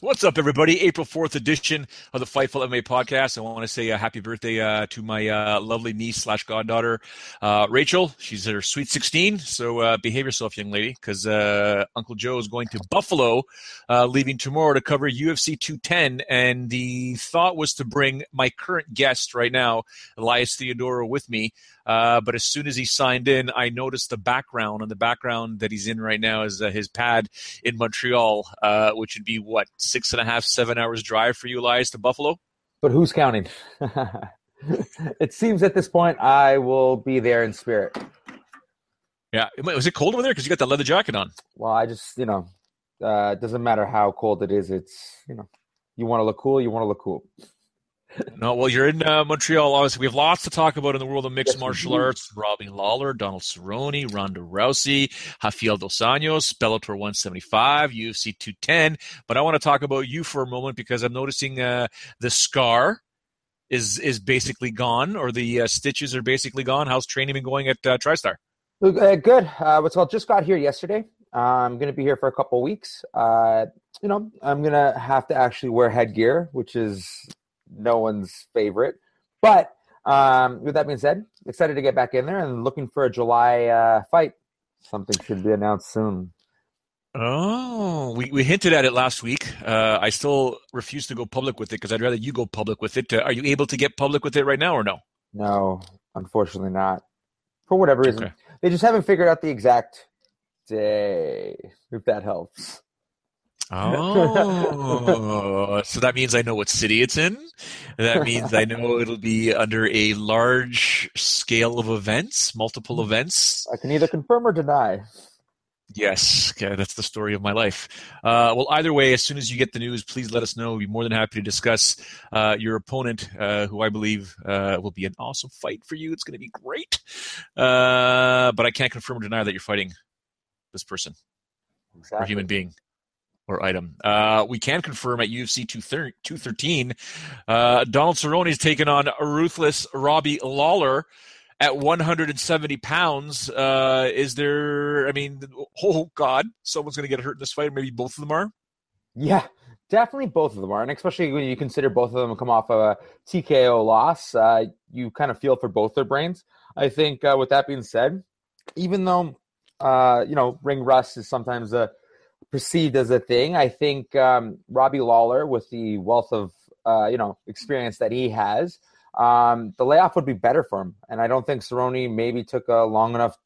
What's up, everybody? April 4th edition of the Fightful MMA podcast. I want to say a happy birthday uh, to my uh, lovely niece slash goddaughter, uh, Rachel. She's her sweet 16. So uh, behave yourself, young lady, because uh, Uncle Joe is going to Buffalo, uh, leaving tomorrow to cover UFC 210. And the thought was to bring my current guest right now, Elias Theodorou, with me. Uh, but as soon as he signed in, I noticed the background, and the background that he's in right now is uh, his pad in Montreal, uh, which would be what six and a half, seven hours drive for you, Elias, to Buffalo. But who's counting? it seems at this point I will be there in spirit. Yeah, was it cold over there? Because you got that leather jacket on. Well, I just you know, uh, it doesn't matter how cold it is. It's you know, you want to look cool. You want to look cool. No, well, you're in uh, Montreal. Obviously, we have lots to talk about in the world of mixed yes, martial arts. Robbie Lawler, Donald Cerrone, Ronda Rousey, Rafael dos Anjos, Bellator 175, UFC 210. But I want to talk about you for a moment because I'm noticing uh, the scar is is basically gone, or the uh, stitches are basically gone. How's training been going at uh, TriStar? Uh, good. Uh, what's called just got here yesterday. I'm going to be here for a couple weeks. Uh, you know, I'm going to have to actually wear headgear, which is no one's favorite. But um, with that being said, excited to get back in there and looking for a July uh, fight. Something should be announced soon. Oh, we, we hinted at it last week. Uh, I still refuse to go public with it because I'd rather you go public with it. Uh, are you able to get public with it right now or no? No, unfortunately not. For whatever reason. Okay. They just haven't figured out the exact day, if that helps. Oh, so that means I know what city it's in. That means I know it'll be under a large scale of events, multiple events. I can either confirm or deny. Yes, okay, that's the story of my life. Uh, well, either way, as soon as you get the news, please let us know. We'll be more than happy to discuss uh, your opponent, uh, who I believe uh, will be an awesome fight for you. It's going to be great. Uh, but I can't confirm or deny that you're fighting this person exactly. or human being or item. Uh, we can confirm at UFC 213, uh, Donald Cerrone is taking on ruthless Robbie Lawler at 170 pounds. Uh, is there, I mean, oh God, someone's going to get hurt in this fight. Maybe both of them are? Yeah, definitely both of them are. And especially when you consider both of them come off of a TKO loss, uh, you kind of feel for both their brains. I think uh, with that being said, even though, uh, you know, ring rust is sometimes a perceived as a thing. I think um, Robbie Lawler, with the wealth of uh, you know experience that he has, um, the layoff would be better for him. And I don't think Cerrone maybe took a long enough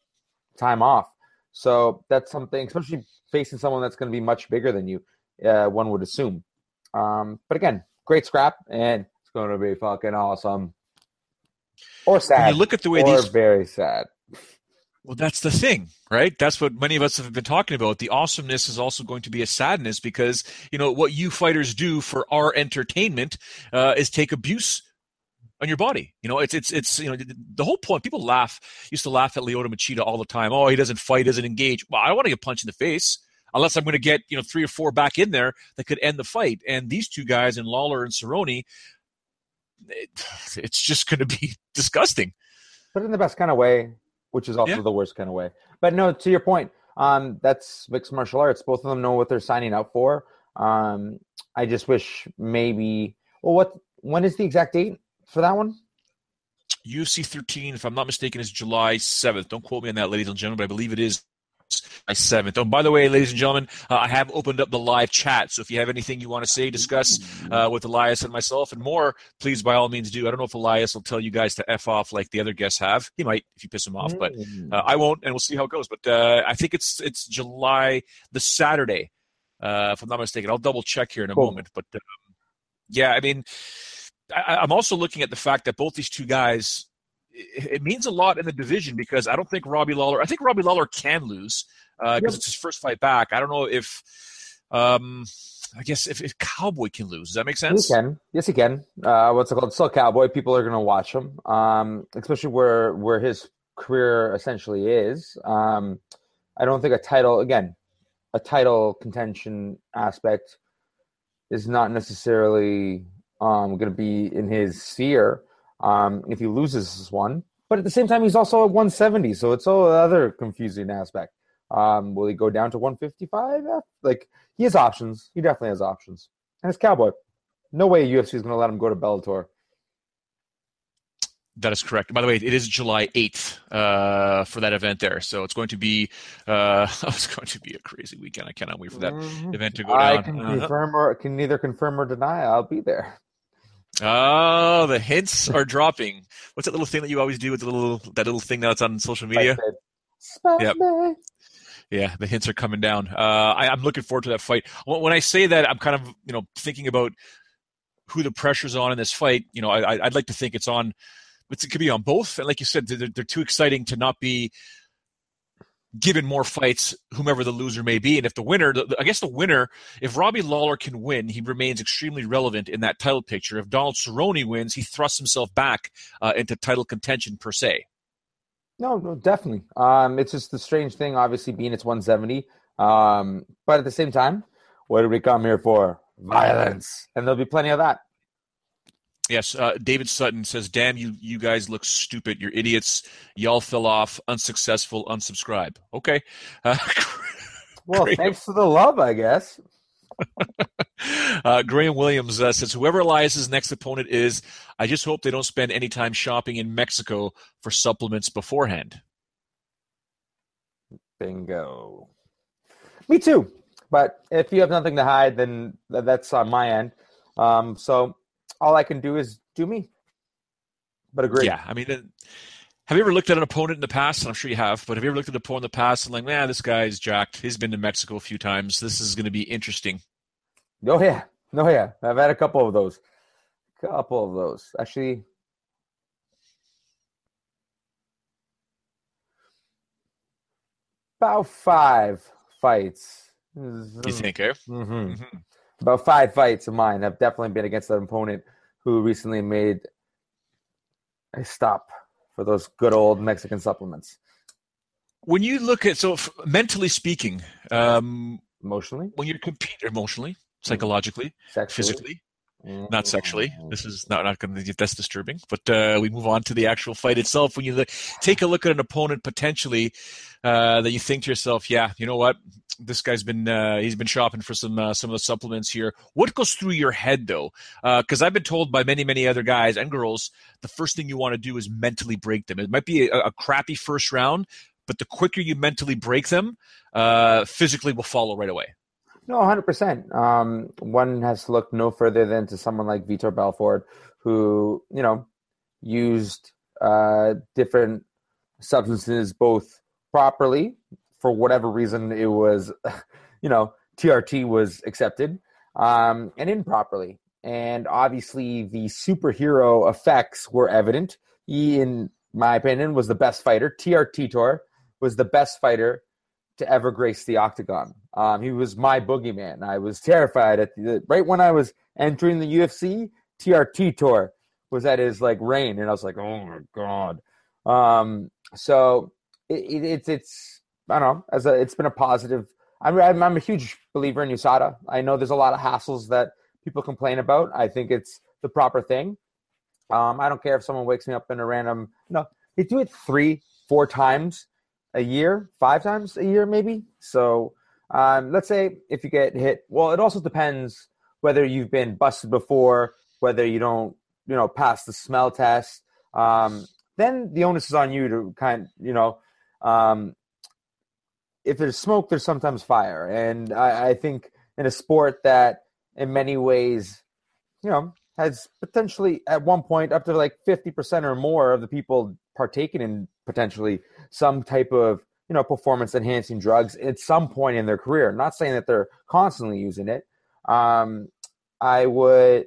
time off. So that's something, especially facing someone that's going to be much bigger than you. Uh, one would assume. Um, but again, great scrap, and it's going to be fucking awesome. Or sad. When you look at the way or these very sad. Well, that's the thing, right? That's what many of us have been talking about. The awesomeness is also going to be a sadness because, you know, what you fighters do for our entertainment uh, is take abuse on your body. You know, it's it's it's you know the whole point. People laugh used to laugh at Lyoto Machida all the time. Oh, he doesn't fight, doesn't engage. Well, I want to get punched in the face unless I'm going to get you know three or four back in there that could end the fight. And these two guys, in Lawler and Cerrone, it, it's just going to be disgusting. But in the best kind of way which is also yeah. the worst kind of way. But no, to your point, um, that's mixed martial arts. Both of them know what they're signing up for. Um, I just wish maybe. Well, what? When is the exact date for that one? UFC 13, if I'm not mistaken, is July 7th. Don't quote me on that, ladies and gentlemen, but I believe it is my seventh. Oh, by the way, ladies and gentlemen, uh, I have opened up the live chat. So if you have anything you want to say, discuss uh, with Elias and myself and more, please by all means do. I don't know if Elias will tell you guys to f off like the other guests have. He might if you piss him off, but Mm. uh, I won't, and we'll see how it goes. But uh, I think it's it's July the Saturday, uh, if I'm not mistaken. I'll double check here in a Cool. moment. But um, yeah, I mean, I, I'm also looking at the fact that both these two guys. It means a lot in the division because I don't think Robbie Lawler. I think Robbie Lawler can lose because Yep. it's his first fight back. I don't know if, um, I guess if, if Cowboy can lose, does that make sense? He can. Yes, he can. Uh, what's it called? Still cowboy. People are going to watch him, um, especially where where his career essentially is. Um, I don't think a title again, a title contention aspect is not necessarily um, going to be in his sphere um, if he loses this one. But at the same time, he's also at 170, so it's all other confusing aspect. Um, will he go down to 155? Yeah, Like he has options. He definitely has options. And it's Cowboy. No way UFC is going to let him go to Bellator. That is correct. By the way, it is July 8th uh, for that event there. So it's going to be uh, it's going to be a crazy weekend. I cannot wait for that Mhm. event to go down. I can Uh-huh. confirm or can neither confirm or deny. I'll be there. Oh, the hints are dropping. What's that little thing that you always do with the little that little thing that's on social media? Yep. Yeah, the hints are coming down. Uh, I, I'm looking forward to that fight. When, I say that, I'm kind of you know thinking about who the pressure's on in this fight. You know, I, I'd like to think it's on. It could be on both, and like you said, they're, they're too exciting to not be given more fights, whomever the loser may be. And if the winner, the, I guess the winner, if Robbie Lawler can win, he remains extremely relevant in that title picture. If Donald Cerrone wins, he thrusts himself back uh, into title contention per se. No, no, definitely. Um, it's just the strange thing, obviously, being it's 170. Um, but at the same time, what did we come here for? Violence, and there'll be plenty of that. Yes, uh, David Sutton says, "Damn you, you guys look stupid. You're idiots. Y'all fell off. Unsuccessful. Unsubscribe." Okay. Uh, Well, thanks for the love, I guess. uh, Graham Williams uh, says, "Whoever Elias's next opponent is, I just hope they don't spend any time shopping in Mexico for supplements beforehand." Bingo. Me too. But if you have nothing to hide, then that's on my end. Um, so all I can do is do me. But agree. Yeah, I mean, have you ever looked at an opponent in the past? And I'm sure you have, but have you ever looked at an opponent in the past and like, man, this guy's jacked. He's been to Mexico a few times. This is going to be interesting. Oh yeah. No yeah. I've had a couple of those. Couple of those. Actually. About five fights. You think, eh? hmm Mhm. About five fights of mine have definitely been against an opponent who recently made a stop for those good old Mexican supplements. When you look at so f- mentally speaking, um, Emotionally, when you're competing emotionally, psychologically, sexually, physically, not sexually. This is not not going to that's disturbing. But uh, we move on to the actual fight itself. When you look, take a look at an opponent potentially uh, that you think to yourself, yeah, you know what, this guy's been uh, he's been shopping for some uh, some of the supplements here. What goes through your head though? Because I've been told by many many other guys and girls, the first thing you want to do is mentally break them. It might be a, a crappy first round. But the quicker you mentally break them, uh, physically will follow right away. No, 100%. Um, one has to look no further than to someone like Vitor Belfort, who, you know, used uh, different substances both properly, for whatever reason it was, you know, TRT was accepted, um, and improperly. And obviously, the superhero effects were evident. He, in my opinion, was the best fighter. TRT Vitor was the best fighter to ever grace the octagon. Um, he was my boogeyman. I was terrified at the right when I was entering the UFC. TRT Vitor was at his like reign, and I was like, oh my god. Um, so it, it, it's it's I don't know as a it's been a positive. I'm, I'm I'm a huge believer in USADA. I know there's a lot of hassles that people complain about. I think it's the proper thing. Um, I don't care if someone wakes me up in a random. No, they do it three, four times a year, five times a year, maybe. So um, let's say if you get hit, well, it also depends whether you've been busted before, whether you don't, you know, pass the smell test. Um, then the onus is on you to kind, you know, um, if there's smoke, there's sometimes fire, and I, I think in a sport that, in many ways, you know, has potentially at one point up to like fifty percent or more of the people partaking in potentially some type of you know performance enhancing drugs at some point in their career. I'm not saying that they're constantly using it. Um, I would,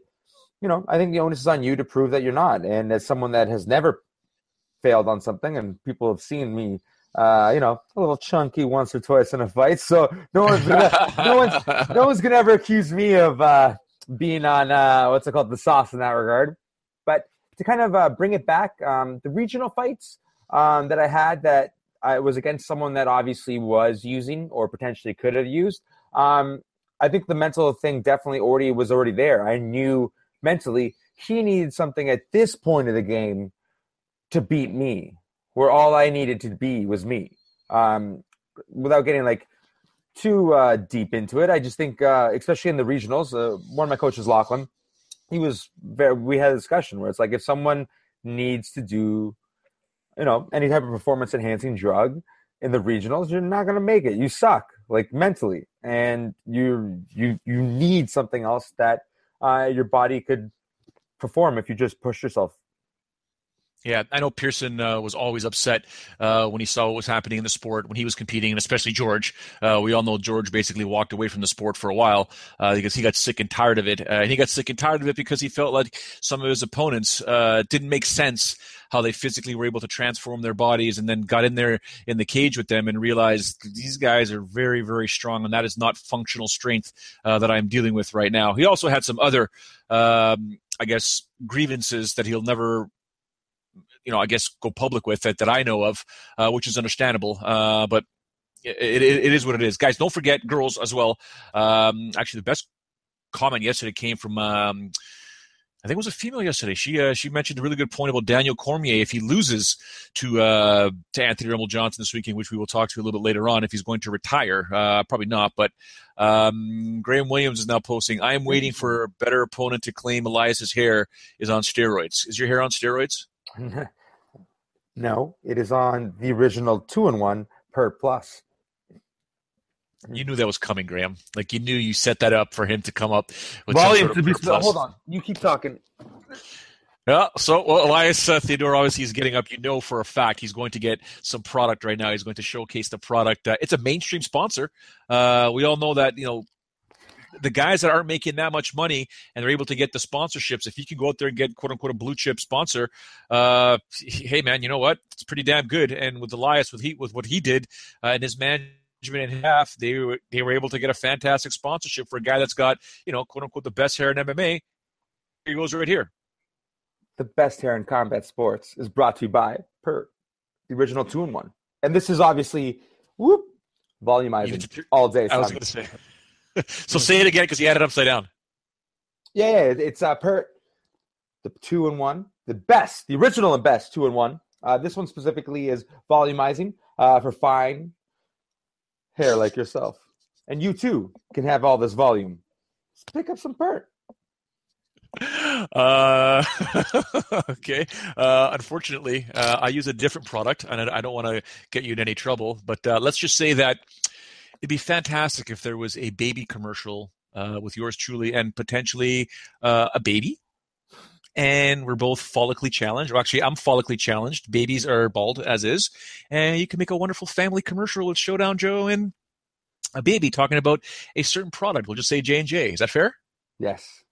you know, I think the onus is on you to prove that you're not. And as someone that has never failed on something, and people have seen me, uh, you know, a little chunky once or twice in a fight, so no one's gonna, no one's, no one's gonna ever accuse me of uh, being on uh, what's it called, the sauce in that regard. To kind of uh, bring it back, um, the regional fights um, that I had that I was against someone that obviously was using or potentially could have used. Um, I think the mental thing definitely already was already there. I knew mentally he needed something at this point of the game to beat me, where all I needed to be was me. Um, without getting like too uh, deep into it, I just think, uh, especially in the regionals, uh, one of my coaches, Lachlan, he was very. We had a discussion where it's like if someone needs to do, you know, any type of performance enhancing drug in the regionals, you're not going to make it. You suck like mentally, and you you you need something else that uh, your body could perform if you just push yourself yeah, I know Pearson uh, was always upset uh, when he saw what was happening in the sport when he was competing, and especially George. Uh, we all know George basically walked away from the sport for a while uh, because he got sick and tired of it. Uh, and he got sick and tired of it because he felt like some of his opponents uh, didn't make sense how they physically were able to transform their bodies and then got in there in the cage with them and realized these guys are very, very strong, and that is not functional strength that I'm dealing with right now. He also had some other, um, I guess, grievances that he'll never you know, I guess go public with it that I know of, uh, which is understandable. Uh, but it, it, it is what it is, guys. Don't forget girls as well. Um, actually, the best comment yesterday came from. Um, I think it was a female yesterday. She uh, she mentioned a really good point about Daniel Cormier if he loses to uh, to Anthony Rumble Johnson this weekend, which we will talk to a little bit later on. If he's going to retire, uh, probably not. But um, Graham Williams is now posting. I am waiting for a better opponent to claim Elias's hair is on steroids. Is your hair on steroids? no, it is on the original two in one Pert Plus. You knew that was coming, Graham. Like you knew you set that up for him to come up with volume sort of to be. Hold on, you keep talking. Yeah, so well, Elias uh, Theodorou obviously is getting up. You know for a fact he's going to get some product right now. He's going to showcase the product. Uh, it's a mainstream sponsor. Uh, we all know that you know the guys that aren't making that much money and they're able to get the sponsorships, if you can go out there and get quote unquote a blue chip sponsor, uh, hey man, you know what? It's pretty damn good. And with Elias, with he with what he did uh, and his management in half, they were they were able to get a fantastic sponsorship for a guy that's got you know quote unquote the best hair in MMA. Here goes right here. The best hair in combat sports is brought to you by Pert, the original two in one, and this is obviously whoop volumizing all day. I was going to say. so say it again because you had it upside down. Yeah, yeah it's uh, Pert the two and one, the best, the original and best two and one. Uh, this one specifically is volumizing uh, for fine hair like yourself, and you too can have all this volume. Let's pick up some pert. Uh, okay. Uh, unfortunately, uh, I use a different product, and I, I don't want to get you in any trouble. But uh, let's just say that it'd be fantastic if there was a baby commercial uh, with yours truly and potentially uh, a baby. And we're both follically challenged. Or actually, I'm follically challenged. Babies are bald as is, and you can make a wonderful family commercial with Showdown Joe and a baby talking about a certain product. We'll just say J and J. Is that fair? Yes.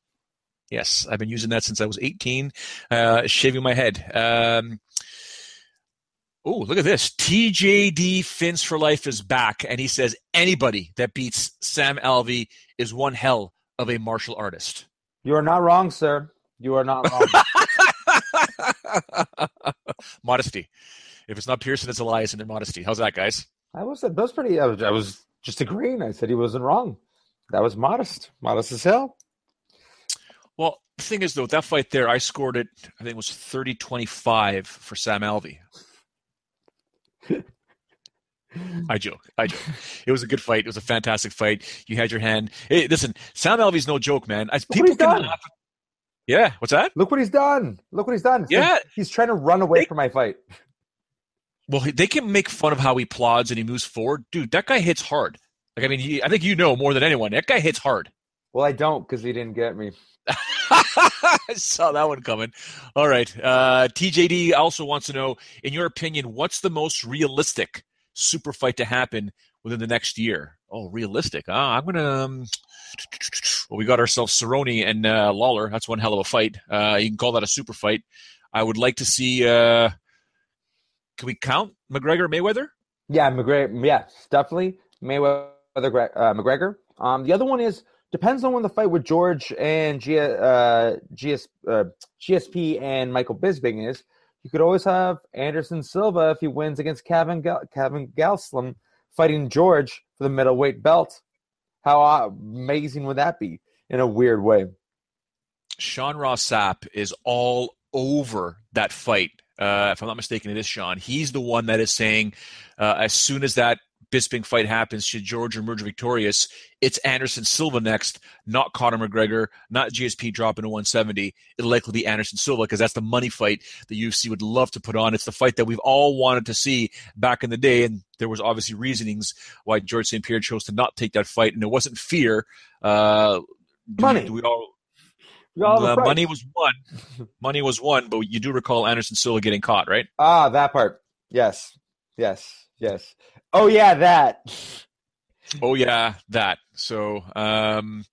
Yes, I've been using that since I was 18, uh, shaving my head. Um, Oh, look at this. TJD Fins for Life is back, and he says anybody that beats Sam Alvey is one hell of a martial artist. You are not wrong, sir. You are not wrong. modesty. If it's not Pearson, it's Elias and modesty. How's that, guys? I was that was pretty. I was, I was just agreeing. I said he wasn't wrong. That was modest. Modest as hell. Well, the thing is, though, that fight there, I scored it, I think it was 30 25 for Sam Alvey. I joke. I joke. It was a good fight. It was a fantastic fight. You had your hand. Hey, listen, Sam Alvey's no joke, man. Look people done. Laugh. Yeah, what's that? Look what he's done. Look what he's done. Yeah, he's trying to run away they, from my fight. Well, they can make fun of how he plods and he moves forward, dude. That guy hits hard. Like I mean, he, I think you know more than anyone. That guy hits hard. Well, I don't because he didn't get me. I saw that one coming. All right. Uh, TJD also wants to know, in your opinion, what's the most realistic super fight to happen within the next year? Oh, realistic. Uh, I'm going to. Um, well, we got ourselves Cerrone and uh, Lawler. That's one hell of a fight. Uh, you can call that a super fight. I would like to see. Uh, can we count McGregor Mayweather? Yeah, McGregor. Yeah, definitely Mayweather uh, McGregor. Um, the other one is depends on when the fight with George and G, uh, GS, uh, GSP and Michael Bisping is. You could always have Anderson Silva if he wins against Kevin Gal- Kevin fighting George for the middleweight belt. How amazing would that be in a weird way? Sean Ross Sapp is all over that fight. Uh, if I'm not mistaken, it is Sean. He's the one that is saying, uh, as soon as that Bisping fight happens, should George emerge victorious, it's Anderson Silva next, not Conor McGregor, not GSP dropping to 170. It'll likely be Anderson Silva because that's the money fight the UFC would love to put on. It's the fight that we've all wanted to see back in the day, and there was obviously reasonings why George St. Pierre chose to not take that fight, and it wasn't fear. Uh, money. Do we all? Uh, money was one. money was one, but you do recall Anderson Silva getting caught, right? Ah, that part. Yes, yes, yes. Oh yeah, that. Oh yeah, that. So, um,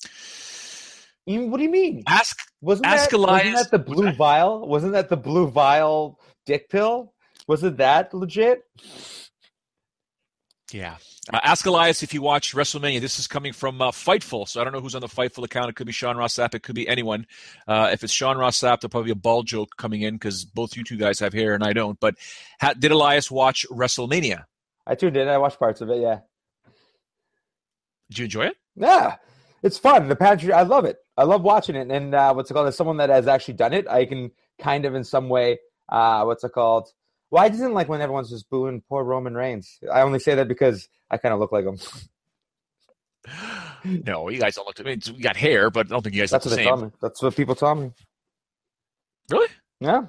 what do you mean? Ask wasn't ask that, Elias. Wasn't that the blue was vial? Wasn't that the blue vial dick pill? Was it that legit? Yeah. Uh, ask Elias if you watched WrestleMania. This is coming from uh, Fightful, so I don't know who's on the Fightful account. It could be Sean Ross Sapp. It could be anyone. Uh, if it's Sean Ross Sapp, there'll probably be a ball joke coming in because both you two guys have hair and I don't. But ha- did Elias watch WrestleMania? I tuned in. I watched parts of it. Yeah. Did you enjoy it? Yeah, it's fun. The pageantry, I love it. I love watching it. And uh, what's it called? As someone that has actually done it, I can kind of, in some way, uh, what's it called? Well, I didn't like when everyone's just booing poor Roman Reigns. I only say that because I kind of look like him. no, you guys don't look. I mean, you got hair, but I don't think you guys That's look what the they same. tell me. That's what people tell me. Really? Yeah.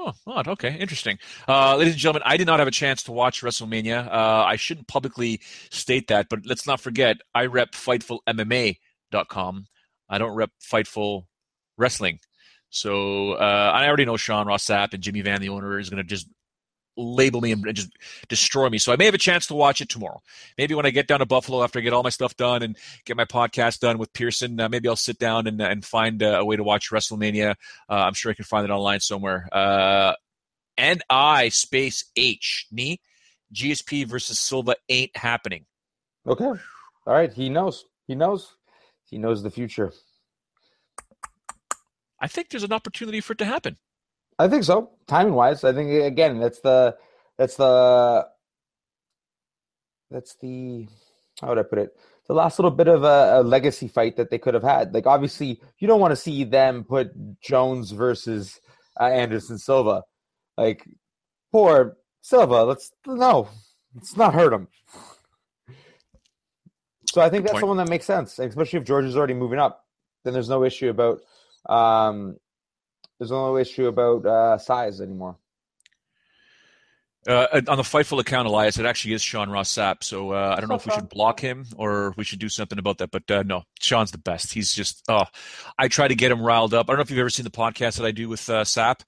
Oh, odd. Okay, interesting. Uh, ladies and gentlemen, I did not have a chance to watch WrestleMania. Uh, I shouldn't publicly state that, but let's not forget I rep FightfulMMA.com. I don't rep Fightful Wrestling. So uh, I already know Sean Ross Sapp and Jimmy Van, the owner, is going to just label me and just destroy me. So I may have a chance to watch it tomorrow. Maybe when I get down to Buffalo after I get all my stuff done and get my podcast done with Pearson, uh, maybe I'll sit down and, and find uh, a way to watch WrestleMania. Uh, I'm sure I can find it online somewhere. Uh, and I space H knee GSP versus Silva ain't happening. Okay. All right. He knows. He knows. He knows the future. I think there's an opportunity for it to happen. I think so. Timing wise, I think again that's the that's the that's the how would I put it? The last little bit of a, a legacy fight that they could have had. Like obviously, you don't want to see them put Jones versus uh, Anderson Silva. Like poor Silva. Let's no, let's not hurt him. So I think Good that's point. the one that makes sense, especially if George is already moving up. Then there's no issue about um, there's no issue about uh, size anymore. Uh, on the Fightful account, Elias, it actually is Sean Ross Sapp. So uh, I don't know if we should block him or we should do something about that. But uh, no, Sean's the best. He's just, oh, I try to get him riled up. I don't know if you've ever seen the podcast that I do with uh, Sapp.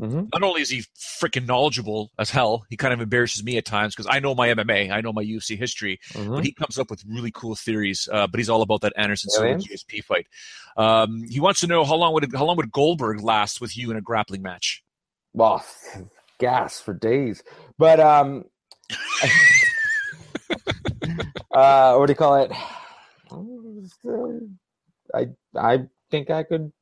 Mm-hmm. Not only is he freaking knowledgeable as hell, he kind of embarrasses me at times because I know my MMA, I know my UFC history, Mm-hmm. but he comes up with really cool theories. Uh, but he's all about that Anderson Silva GSP fight. Um, he wants to know how long would it, how long would Goldberg last with you in a grappling match? Well, gas for days. But um, uh, what do you call it? I I think I could.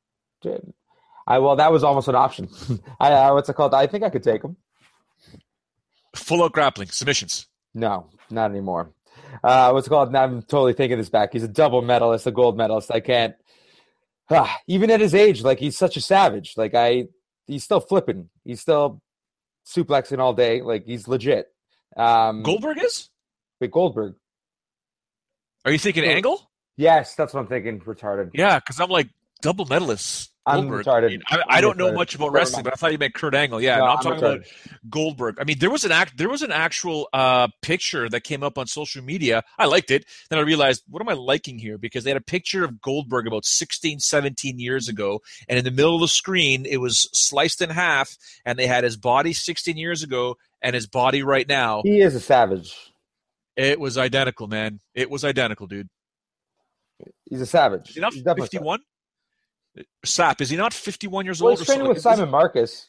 I well, that was almost an option. I, I what's it called? I think I could take him. Full out grappling submissions. No, not anymore. Uh, what's it called? Now I'm totally thinking this back. He's a double medalist, a gold medalist. I can't. Ah, even at his age, like he's such a savage. Like I, he's still flipping. He's still suplexing all day. Like he's legit. Um, Goldberg is? But Goldberg. Are you thinking Angle? Yes, that's what I'm thinking. Retarded. Yeah, because I'm like double medalists. I'm retarded. I, mean, I, I don't know much about wrestling, but I thought you meant Kurt Angle. Yeah, No, I'm, I'm talking retarded. about Goldberg. I mean, there was an act, there was an actual uh, picture that came up on social media. I liked it. Then I realized, what am I liking here? Because they had a picture of Goldberg about 16, 17 years ago, and in the middle of the screen, it was sliced in half, and they had his body 16 years ago and his body right now. He is a savage. It was identical, man. It was identical, dude. He's a savage. Is he He's definitely a savage. 51? Sapp, is he not 51 years Well, old? he's training with Simon Marcus.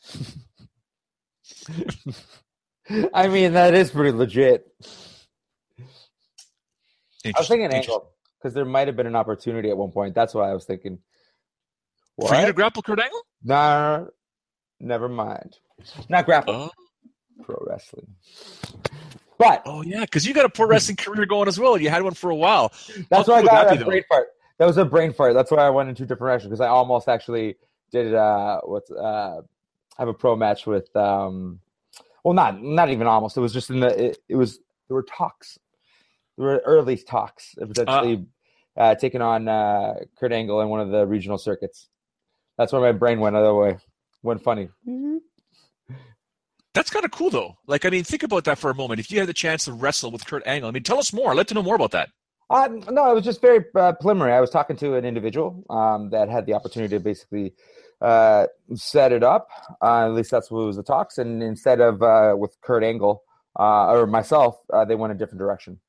I mean, that is pretty legit. I was thinking. Angle because there might have been an opportunity at one point. That's why I was thinking. What? For you to grapple Kurt Angle? Nah, never mind. Not grapple. Oh, Pro wrestling. But oh yeah, because you got a pro wrestling career going as well. You had one for a while. that's How why I cool got that that brain fart. That was a brain fart. That's why I went in two different directions because I almost actually did uh what's uh have a pro match with um well not not even almost. It was just in the it, it was there were talks. There were early talks of potentially uh, taking on uh Kurt Angle in one of the regional circuits. That's where my brain went other way. Went funny. That's kind of cool though. Like, I mean, think about that for a moment. If you had the chance to wrestle with Kurt Angle, I mean, tell us more. I'd like to know more about that. Uh, no, it was just very uh, preliminary. I was talking to an individual um, that had the opportunity to basically uh, set it up. Uh, at least that's what was the talks. And instead of uh, with Kurt Angle uh, or myself, uh, they went a different direction.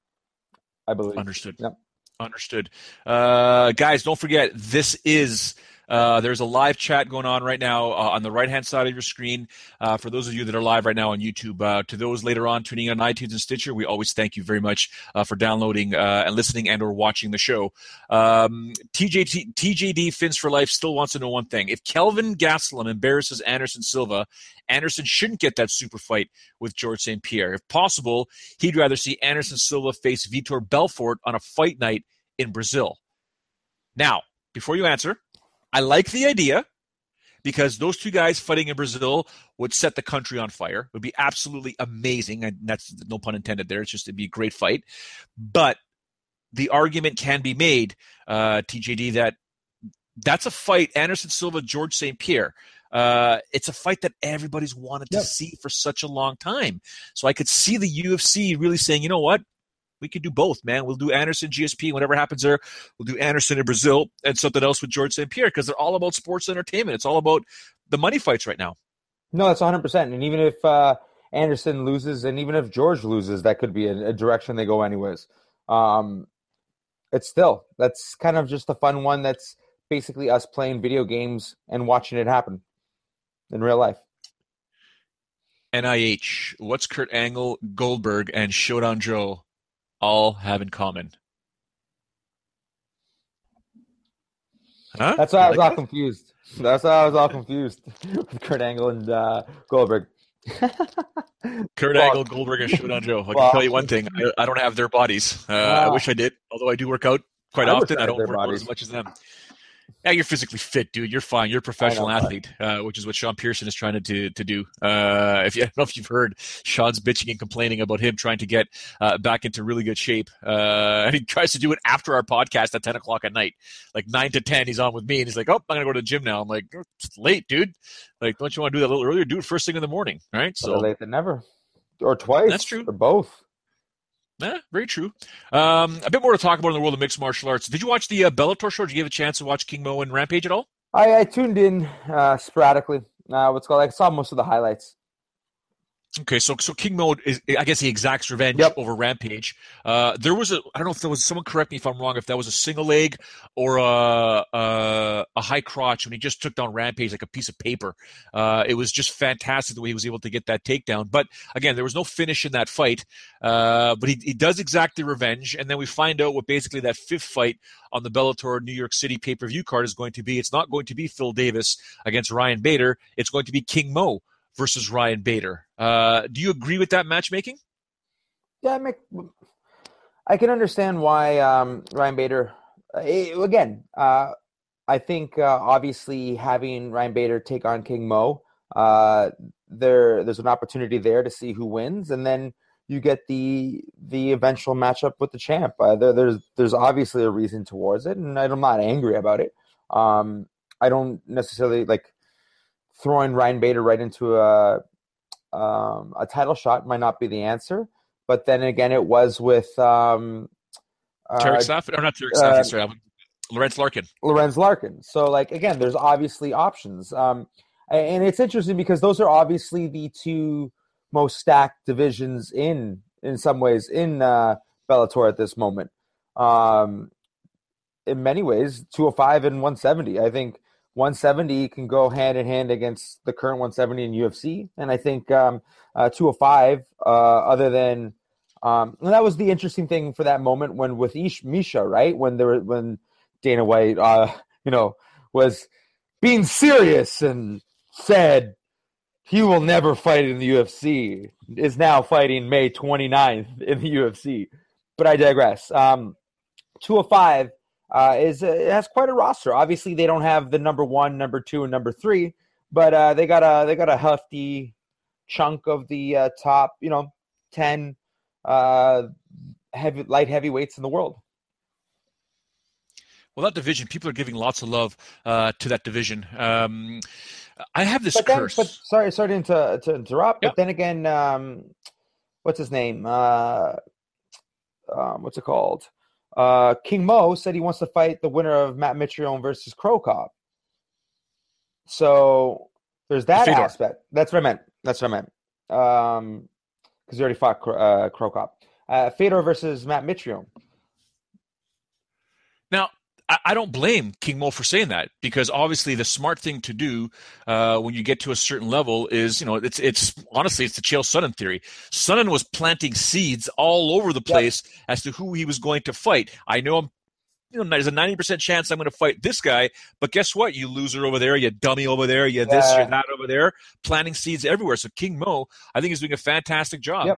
I believe. Understood. Yep. Understood. Uh, guys, don't forget this is. Uh, there's a live chat going on right now uh, on the right hand side of your screen. Uh, for those of you that are live right now on YouTube, uh, to those later on tuning in on iTunes and Stitcher, we always thank you very much uh, for downloading uh, and listening and or watching the show. Um, TJT, TJD Fins for Life still wants to know one thing: if Kelvin Gastelum embarrasses Anderson Silva, Anderson shouldn't get that super fight with George St. Pierre. If possible, he'd rather see Anderson Silva face Vitor Belfort on a fight night in Brazil. Now, before you answer, I like the idea because those two guys fighting in Brazil would set the country on fire. It would be absolutely amazing. And that's no pun intended there. It's just it'd be a great fight. But the argument can be made, uh, TJD, that that's a fight. Anderson Silva, George St. Pierre. Uh, it's a fight that everybody's wanted to see for such a long time. So I could see the UFC really saying, you know what? We could do both, man. We'll do Anderson, GSP, whatever happens there. We'll do Anderson in Brazil and something else with George St. Pierre because they're all about sports entertainment. It's all about the money fights right now. No, that's 100%. And even if uh, Anderson loses and even if George loses, that could be a, a direction they go anyways. Um, it's still, that's kind of just a fun one that's basically us playing video games and watching it happen in real life. NIH, what's Kurt Angle, Goldberg, and Showdown Joe all have in common? Huh? That's why I was You all that? confused. That's why I was all confused with Kurt Angle and uh, Goldberg. Kurt Well- Angle, Goldberg, and Showdown Joe. I can Well- tell you one thing: I, I don't have their bodies. Uh, I Ah. wish I did, although I do work out quite I often. I I don't work out as much as them. Yeah, you're physically fit, dude. You're fine. You're a professional athlete, uh, which is what Sean Pearson is trying to to, to do. Uh, if you I don't know if you've heard, Sean's bitching and complaining about him trying to get uh, back into really good shape, uh, and he tries to do it after our podcast at ten o'clock at night, like nine to ten. He's on with me, and he's like, "Oh, I'm gonna go to the gym now." I'm like, "It's late, dude. Like, don't you want to do that a little earlier? Do it first thing in the morning, right?" Better So late than never. Or twice. That's true. Or both. Yeah, very true. Um, a bit more to talk about in the world of mixed martial arts. Did you watch the uh, Bellator show? Did you give a chance to watch King Mo and Rampage at all? I, I tuned in uh, sporadically. Uh, what's called? I saw most of the highlights. Okay, so so King Mo is, I guess, he exacts revenge Yep. over Rampage. Uh, there was a, I don't know if there was someone correct me if I'm wrong, if that was a single leg or a a, a high crotch when he just took down Rampage like a piece of paper. Uh, it was just fantastic the way he was able to get that takedown. But again, there was no finish in that fight. Uh, but he, he does exact the revenge, and then we find out what basically that fifth fight on the Bellator New York City pay per view card is going to be. It's not going to be Phil Davis against Ryan Bader. It's going to be King Mo versus Ryan Bader. Uh, do you agree with that matchmaking? Yeah, make, I can understand why um, Ryan Bader. Eh, again, uh, I think uh, obviously having Ryan Bader take on King Mo, uh, there there's an opportunity there to see who wins, and then you get the the eventual matchup with the champ. Uh, there, there's there's obviously a reason towards it, and I'm not angry about it. Um, I don't necessarily like throwing Ryan Bader right into a um, a title shot might not be the answer. But then again, it was with um, uh, Tarec Saffiedine, or not Tarek uh, sorry, Lorenz Larkin. Lorenz Larkin. So, like again, there's obviously options, um, and it's interesting because those are obviously the two most stacked divisions in in some ways in uh, Bellator at this moment. Um, in many ways, 205 and 170. I think 170 can go hand in hand against the current 170 in UFC, and I think um, uh, 205, uh, other than um, and that was the interesting thing for that moment when with Ish Misha, right? When there when Dana White, uh, you know, was being serious and said he will never fight in the UFC, is now fighting May 29th in the UFC. But I digress. Um, 205 uh, is uh, it has quite a roster. Obviously, they don't have the number one, number two, and number three, but uh, they got a they got a hefty chunk of the uh, top, you know, ten uh, heavy light heavyweights in the world. Well, that division, people are giving lots of love uh, to that division. Um, I have this but then, curse. But sorry, sorry to, to interrupt. But then again, um, what's his name? Uh, um, what's it called? Uh, King Mo said he wants to fight the winner of Matt Mitrione versus Cro Cop. So there's that Fedor. aspect. That's what I meant. That's what I meant. Um, because he already fought uh, Cro Cop. Uh, Fedor versus Matt Mitrione. Now, I, don't blame King Mo for saying that because obviously the smart thing to do uh, when you get to a certain level is, you know, it's it's honestly it's the Chael Sonnen theory. Sonnen was planting seeds all over the place yep. as to who he was going to fight. I know I'm you know, there's a 90% chance I'm going to fight this guy. But guess what? You loser over there, you dummy over there, you yeah. this, you that over there, planting seeds everywhere. So King Mo, I think, is doing a fantastic job. Yep.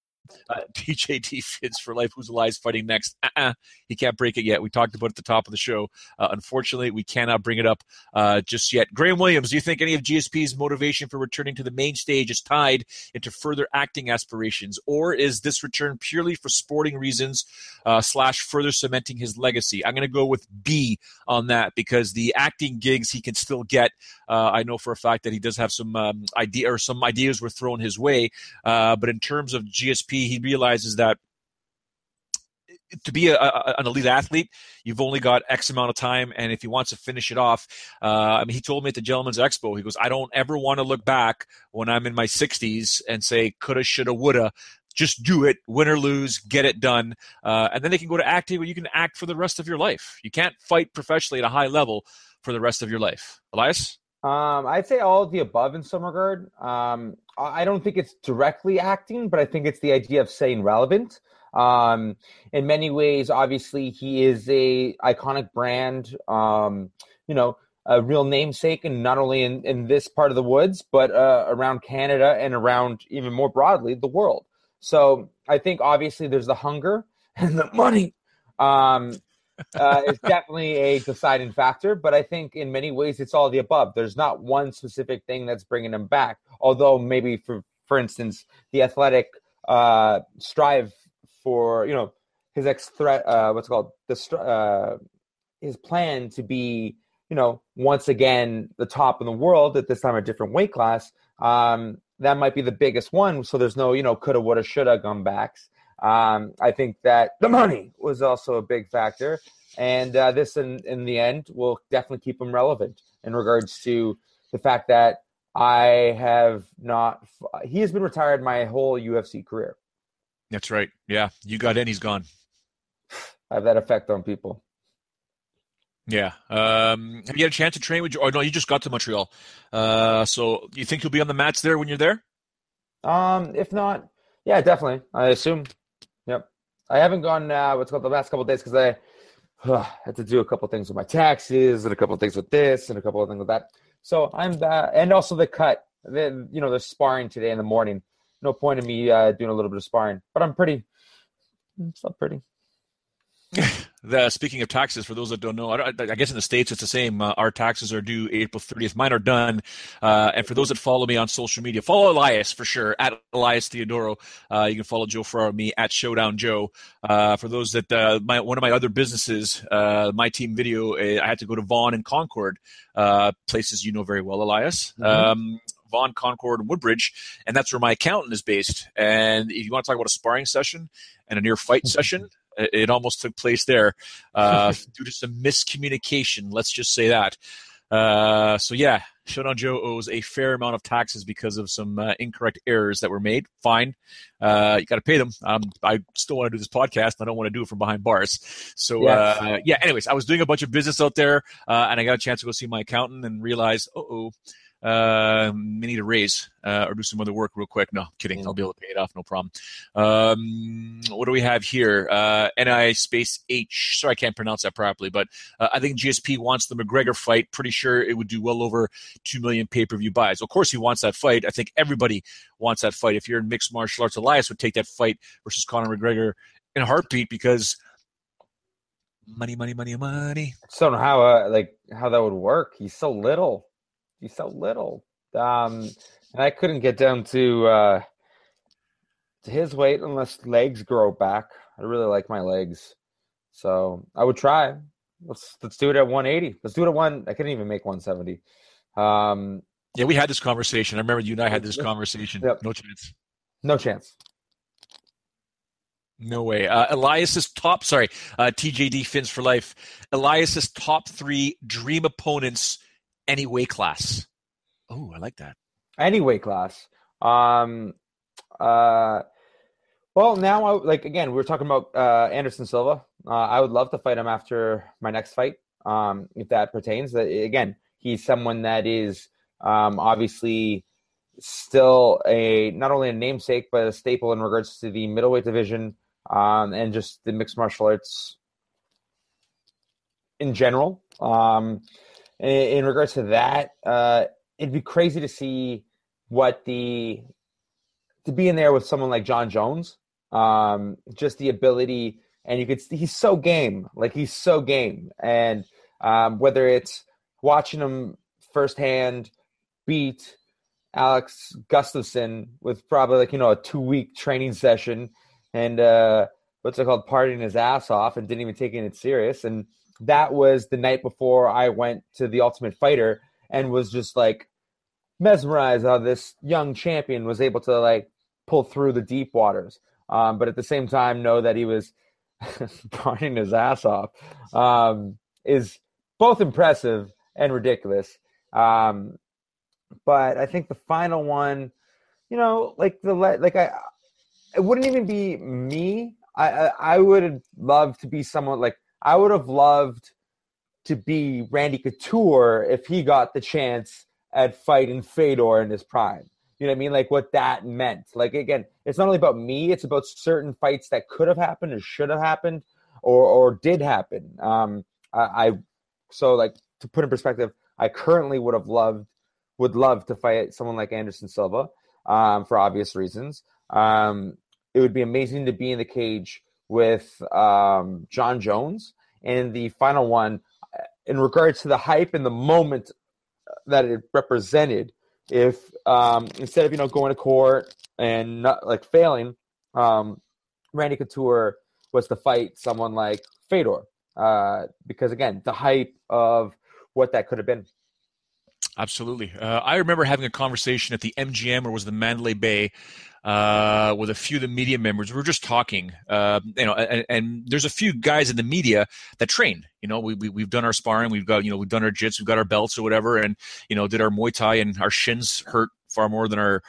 uh, TJD Fits for Life, who's alive fighting next. Uh-uh, he can't break it yet. We talked about it at the top of the show. Uh, unfortunately, we cannot bring it up uh, just yet. Graham Williams, do you think any of GSP's motivation for returning to the main stage is tied into further acting aspirations, or is this return purely for sporting reasons uh, slash further cementing his legacy? I'm going to go with B on that because the acting gigs he can still get. Uh, I know for a fact that he does have some um, idea or some ideas were thrown his way, uh, but in terms of GSP he realizes that to be a, a, an elite athlete, you've only got X amount of time, and if he wants to finish it off, uh, I mean, he told me at the Gentleman's Expo, he goes, "I don't ever want to look back when I'm in my 60s and say coulda, shoulda, woulda." Just do it, win or lose, get it done, uh, and then they can go to acting where you can act for the rest of your life. You can't fight professionally at a high level for the rest of your life. Elias. Um, I'd say all of the above in some regard. Um, I don't think it's directly acting, but I think it's the idea of staying relevant. Um, in many ways, obviously, he is a iconic brand. Um, you know, a real namesake, and not only in, in this part of the woods, but uh, around Canada and around even more broadly the world. So I think obviously there's the hunger and the money. Um, uh, is definitely a deciding factor. But I think in many ways it's all the above. There's not one specific thing that's bringing him back. Although maybe for for instance, the athletic uh, strive for you know his ex threat. Uh, what's called the uh, his plan to be you know once again the top in the world at this time a different weight class. Um, that might be the biggest one. So there's no you know coulda, woulda, shoulda comebacks. Um, I think that the money was also a big factor, and uh, this in in the end will definitely keep him relevant in regards to the fact that I have not. He has been retired my whole UFC career. That's right. Yeah, you got in, he's gone. I have that effect on people. Yeah. Um, have you had a chance to train with? Oh no, you just got to Montreal. Uh, so you think you'll be on the mats there when you're there? Um, if not, yeah, definitely. I assume. I haven't gone. Uh, what's called the last couple days because I uh, had to do a couple things with my taxes and a couple things with this and a couple of things with that. So I'm that, and also the cut. The, you know, the sparring today in the morning. No point in me uh, doing a little bit of sparring, but I'm pretty. It's not pretty. The, speaking of taxes, for those that don't know, I, I guess in the states it's the same. Uh, our taxes are due April 30th. Mine are done. Uh, and for those that follow me on social media, follow Elias for sure at Elias Theodorou. Uh, you can follow Joe Ferraro me at Showdown Joe. Uh, for those that uh, my one of my other businesses, uh, my team video, I had to go to Vaughan and Concord, places you know very well, Elias. Mm-hmm. Um, Vaughan, Concord, and Woodbridge, and that's where my accountant is based. And if you want to talk about a sparring session and a near fight session, it almost took place there uh, due to some miscommunication. Let's just say that. Uh, so yeah, Showdown Joe owes a fair amount of taxes because of some uh, incorrect errors that were made. Fine, uh, you got to pay them. Um, I still want to do this podcast. I don't want to do it from behind bars. So yes. Uh, yeah. Anyways, I was doing a bunch of business out there, uh, and I got a chance to go see my accountant and realize, oh, uh, may need a raise uh, or do some other work real quick. No, kidding. Mm-hmm. I'll be able to pay it off, no problem. Um, what do we have here? Uh, NI space H. Sorry, I can't pronounce that properly, but uh, I think GSP wants the McGregor fight. Pretty sure it would do well over two million pay per view buys. Of course, he wants that fight. I think everybody wants that fight. If you're in mixed martial arts, Elias would take that fight versus Conor McGregor in a heartbeat because money, money, money, money. I don't know how uh, like how that would work. He's so little he's so little. Um, and I couldn't get down to uh, to his weight unless legs grow back. I really like my legs, so I would try. Let's let's do it at 180. Let's do it at one. I couldn't even make 170. Um, yeah, we had this conversation. I remember you and I had this conversation. Yep. No chance. No chance. No way. Uh, Elias's top, sorry, uh, TJD Fins for Life. Elias's top three dream opponents any weight class. Oh, I like that. Any weight class. Um, uh, well, now I like again. We were talking about uh, Anderson Silva. Uh, I would love to fight him after my next fight, um, if that pertains. That again, he's someone that is um, obviously still a not only a namesake but a staple in regards to the middleweight division um, and just the mixed martial arts in general. Um, in, regards to that, uh, it'd be crazy to see what the to be in there with someone like Jon Jones. Um, just the ability, and you could he's so game, like he's so game, and um, whether it's watching him firsthand beat Alex Gustafsson with probably like you know a two week training session and uh, what's it called partying his ass off and didn't even taking it serious and that was the night before I went to the Ultimate Fighter and was just like mesmerized how this young champion was able to like pull through the deep waters. Um, but at the same time, know that he was burning his ass off um, is both impressive and ridiculous. Um, but I think the final one, you know, like the like I, it wouldn't even be me. I I, I would love to be someone like I would have loved to be Randy Couture if he got the chance at fighting Fedor in his prime. You know what I mean? Like what that meant. Like again, it's not only about me; it's about certain fights that could have happened or should have happened or or did happen. Um, I, I so like to put in perspective, I currently would have loved would love to fight someone like Anderson Silva um, for obvious reasons. Um, it would be amazing to be in the cage with um, Jon Jones. And the final one, in regards to the hype and the moment that it represented, if um, instead of you know going to court and not like failing, um, Randy Couture was to fight someone like Fedor, uh, because again, the hype of what that could have been. Absolutely. Uh, I remember having a conversation at the MGM or was the Mandalay Bay uh, with a few of the media members. We were just talking, uh, you know, and, and, there's a few guys in the media that train. You know, we, we have done our sparring, we've got you know we've done our jits, we've got our belts or whatever, and you know did our Muay Thai, and our shins hurt far more than our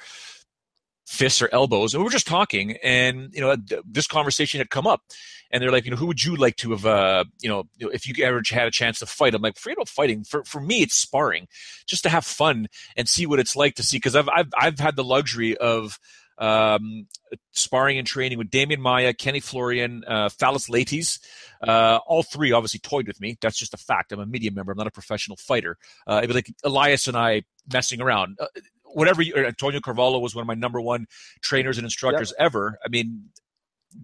fists or elbows. And we were just talking, and you know this conversation had come up, and they're like, you know, who would you like to have, uh, you know, if you ever had a chance to fight? I'm like, forget about fighting. For for me, it's sparring, just to have fun and see what it's like to see. Because I've I've I've had the luxury of um, sparring and training with Demian Maya, Kenny Florian, uh, Leites. Uh, all three obviously toyed with me. That's just a fact. I'm a media member. I'm not a professional fighter. Uh, it'd be like Elias and I messing around. Uh, whatever you, Antonio Carvalho was one of my number one trainers and instructors yep. ever. I mean,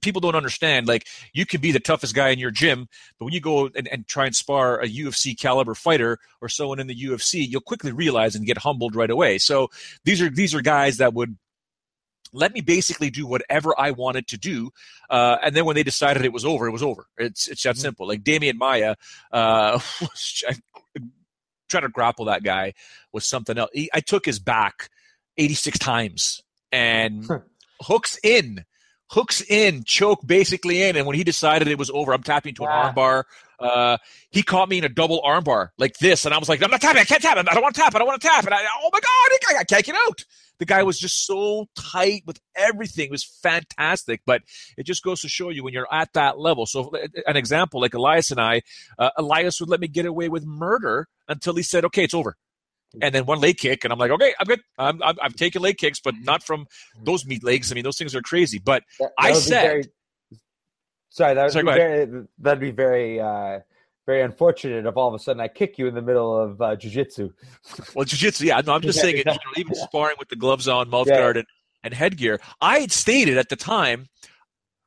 people don't understand like you can be the toughest guy in your gym but when you go and, and, try and spar a ufc caliber fighter or someone in the ufc you'll quickly realize and get humbled right away so these are these are guys that would let me basically do whatever I wanted to do. Uh, and then when they decided it was over, it was over. It's it's that mm-hmm. simple. Like Demian Maya uh, trying to grapple that guy with something else. He, I took his back 86 times and hmm. hooks in, hooks in, choke basically in. And when he decided it was over, I'm tapping to an yeah. armbar. Uh, he caught me in a double armbar like this, and I was like, "I'm not tapping. I can't tap. I don't want to tap. I don't want to tap." And I, oh my god, I can't get out. The guy was just so tight with everything. It was fantastic. But it just goes to show you when you're at that level. So, an example like Elias and I, uh, Elias would let me get away with murder until he said, okay, it's over. And then one leg kick, and I'm like, okay, I'm good. I'm, I'm, I'm taking leg kicks, but not from those meat legs. I mean, those things are crazy. But that, that I said, very, sorry, that would sorry, be very, that'd be very uh, very unfortunate if all of a sudden I kick you in the middle of uh, jujitsu. Well, jujitsu, yeah. No, I'm just saying, it, you know, even sparring with the gloves on, mouth yeah. guard, and, and headgear. I had stated at the time,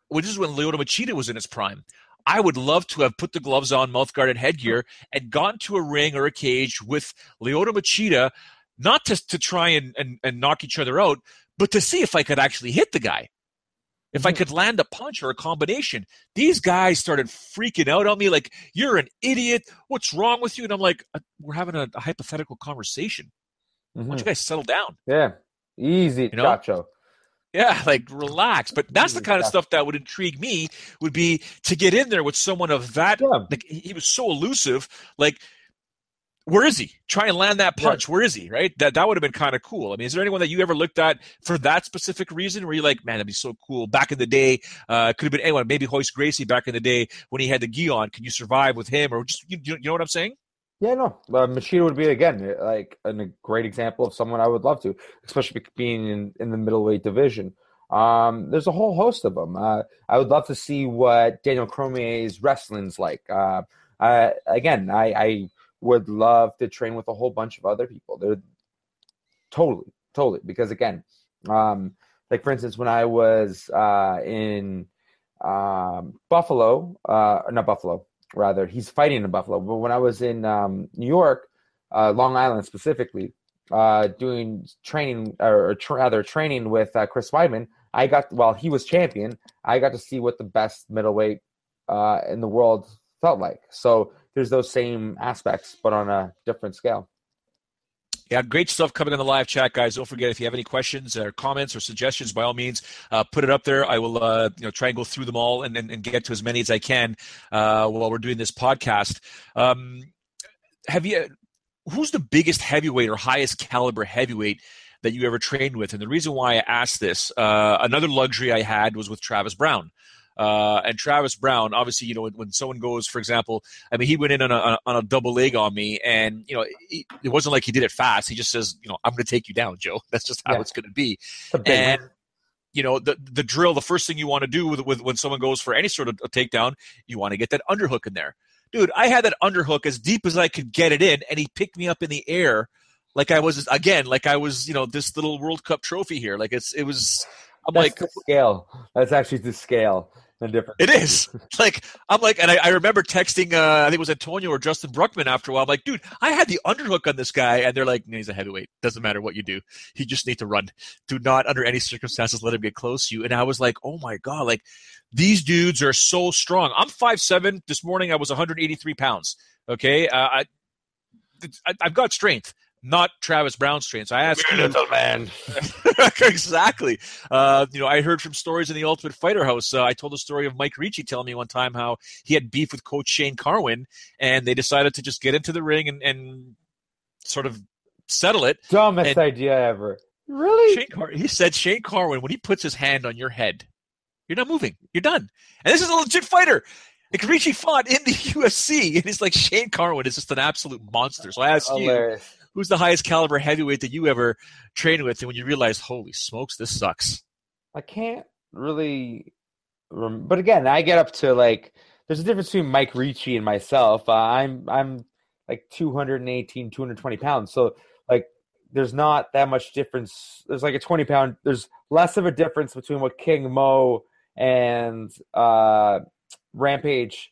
which is when Lyoto Machida was in his prime. I would love to have put the gloves on, mouth guard, and headgear, and gone to a ring or a cage with Lyoto Machida, not to, to try and, and, and knock each other out, but to see if I could actually hit the guy if I mm-hmm. could land a punch or a combination. These guys started freaking out on me like, you're an idiot. What's wrong with you? And I'm like, uh, we're having a, a hypothetical conversation. Mm-hmm. Why don't you mm-hmm. guys settle down? Yeah. Easy, you know? Chacho. Yeah, like relax. But that's the kind of stuff that would intrigue me would be to get in there with someone of that. Yeah. Like he was so elusive. Like where is he? Try and land that punch. Where is he? Right? That that would have been kind of cool. I mean, is there anyone that you ever looked at for that specific reason where you're like, man, that'd be so cool? Back in the day, uh, could have been anyone. Maybe Royce Gracie back in the day when he had the gi on. Can you survive with him? Or just you, you know what I'm saying? Yeah, no. Uh, Machida would be again like a great example of someone I would love to, especially being in, in the middleweight division. Um, there's a whole host of them. Uh, I would love to see what Daniel Cormier's wrestling's like. Uh, again, I, I would love to train with a whole bunch of other people. They're totally, totally. Because again, um, like for instance, when I was uh, in um, Buffalo, uh, not Buffalo, rather, he's fighting in Buffalo. But when I was in um, New York, uh, Long Island specifically, uh, doing training or tra- rather training with uh, Chris Weidman, I got while he was champion, I got to see what the best middleweight uh, in the world felt like. So there's those same aspects, but on a different scale. Yeah, great stuff coming in the live chat, guys. Don't forget if you have any questions or comments or suggestions, by all means, uh, put it up there. I will, uh, you know, try and go through them all and, and, and get to as many as I can uh, while we're doing this podcast. Um, have you? Who's the biggest heavyweight or highest caliber heavyweight that you ever trained with? And the reason why I asked this, uh, another luxury I had was with Travis Browne. Uh, and Travis Brown, obviously, you know, when, when, someone goes, for example, I mean, he went in on a, on a double leg on me, and you know, he, it wasn't like he did it fast. He just says, you know, I'm going to take you down, Joe. That's just how yeah. it's going to be. And you know, the the drill, the first thing you want to do with, with when someone goes for any sort of a takedown, you want to get that underhook in there. Dude, I had that underhook as deep as I could get it in, and he picked me up in the air like I was again, like I was, you know, this little World Cup trophy here. Like it's it was I'm like scale. That's actually the scale and different. It is like I'm like, and I, I remember texting. Uh, I think it was Antonio or Justin Bruckman after a while. I'm like, dude, I had the underhook on this guy, and they're like, he's a heavyweight. Doesn't matter what you do. He just need to run. Do not, under any circumstances, let him get close to you. And I was like, oh my god, like these dudes are so strong. I'm five seven. This morning I was 183 pounds. Okay, uh, I, I I've got strength. Not Travis Browne's train. So I asked you, little man. exactly. Uh, you know, I heard from stories in the Ultimate Fighter House. Uh, I told the story of Mike Ricci telling me one time how he had beef with Coach Shane Carwin, and they decided to just get into the ring and, and sort of settle it. Dumbest and idea ever. Really? Shane Car- he said Shane Carwin when he puts his hand on your head, you're not moving. You're done. And this is a legit fighter. Like Ricci fought in the UFC, and it's like Shane Carwin is just an absolute monster. So I asked Hilarious. you, who's the highest caliber heavyweight that you ever trained with, and when you realize, holy smokes, this sucks. I can't really, rem- but again, I get up to like. There's a difference between Mike Ricci and myself. Uh, I'm I'm like 218, 220 pounds. So like, there's not that much difference. There's like a 20 pound. There's less of a difference between what King Mo and uh, Rampage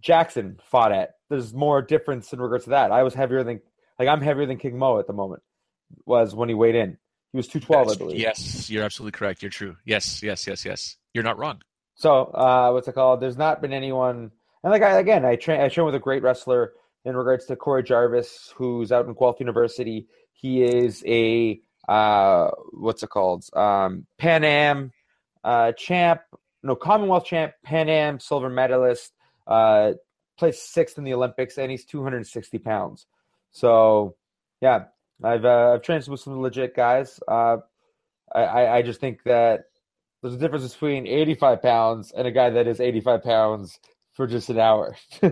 Jackson fought at. There's more difference in regards to that. I was heavier than like I'm heavier than King Mo at the moment. Was when he weighed in. He was 212, I believe. Yes, you're absolutely correct. You're true. Yes, yes, yes, yes. You're not wrong. So, uh, what's it called? There's not been anyone, and like I again, I train, I train with a great wrestler in regards to Korey Jarvis, who's out in Guelph University. He is a uh, what's it called? Um, Pan Am uh, champ, no Commonwealth champ, Pan Am silver medalist, uh, placed sixth in the Olympics, and he's 260 pounds. So, yeah, I've uh, I've trained with some legit guys. Uh, I I just think that there's a difference between 85 pounds and a guy that is 85 pounds for just an hour.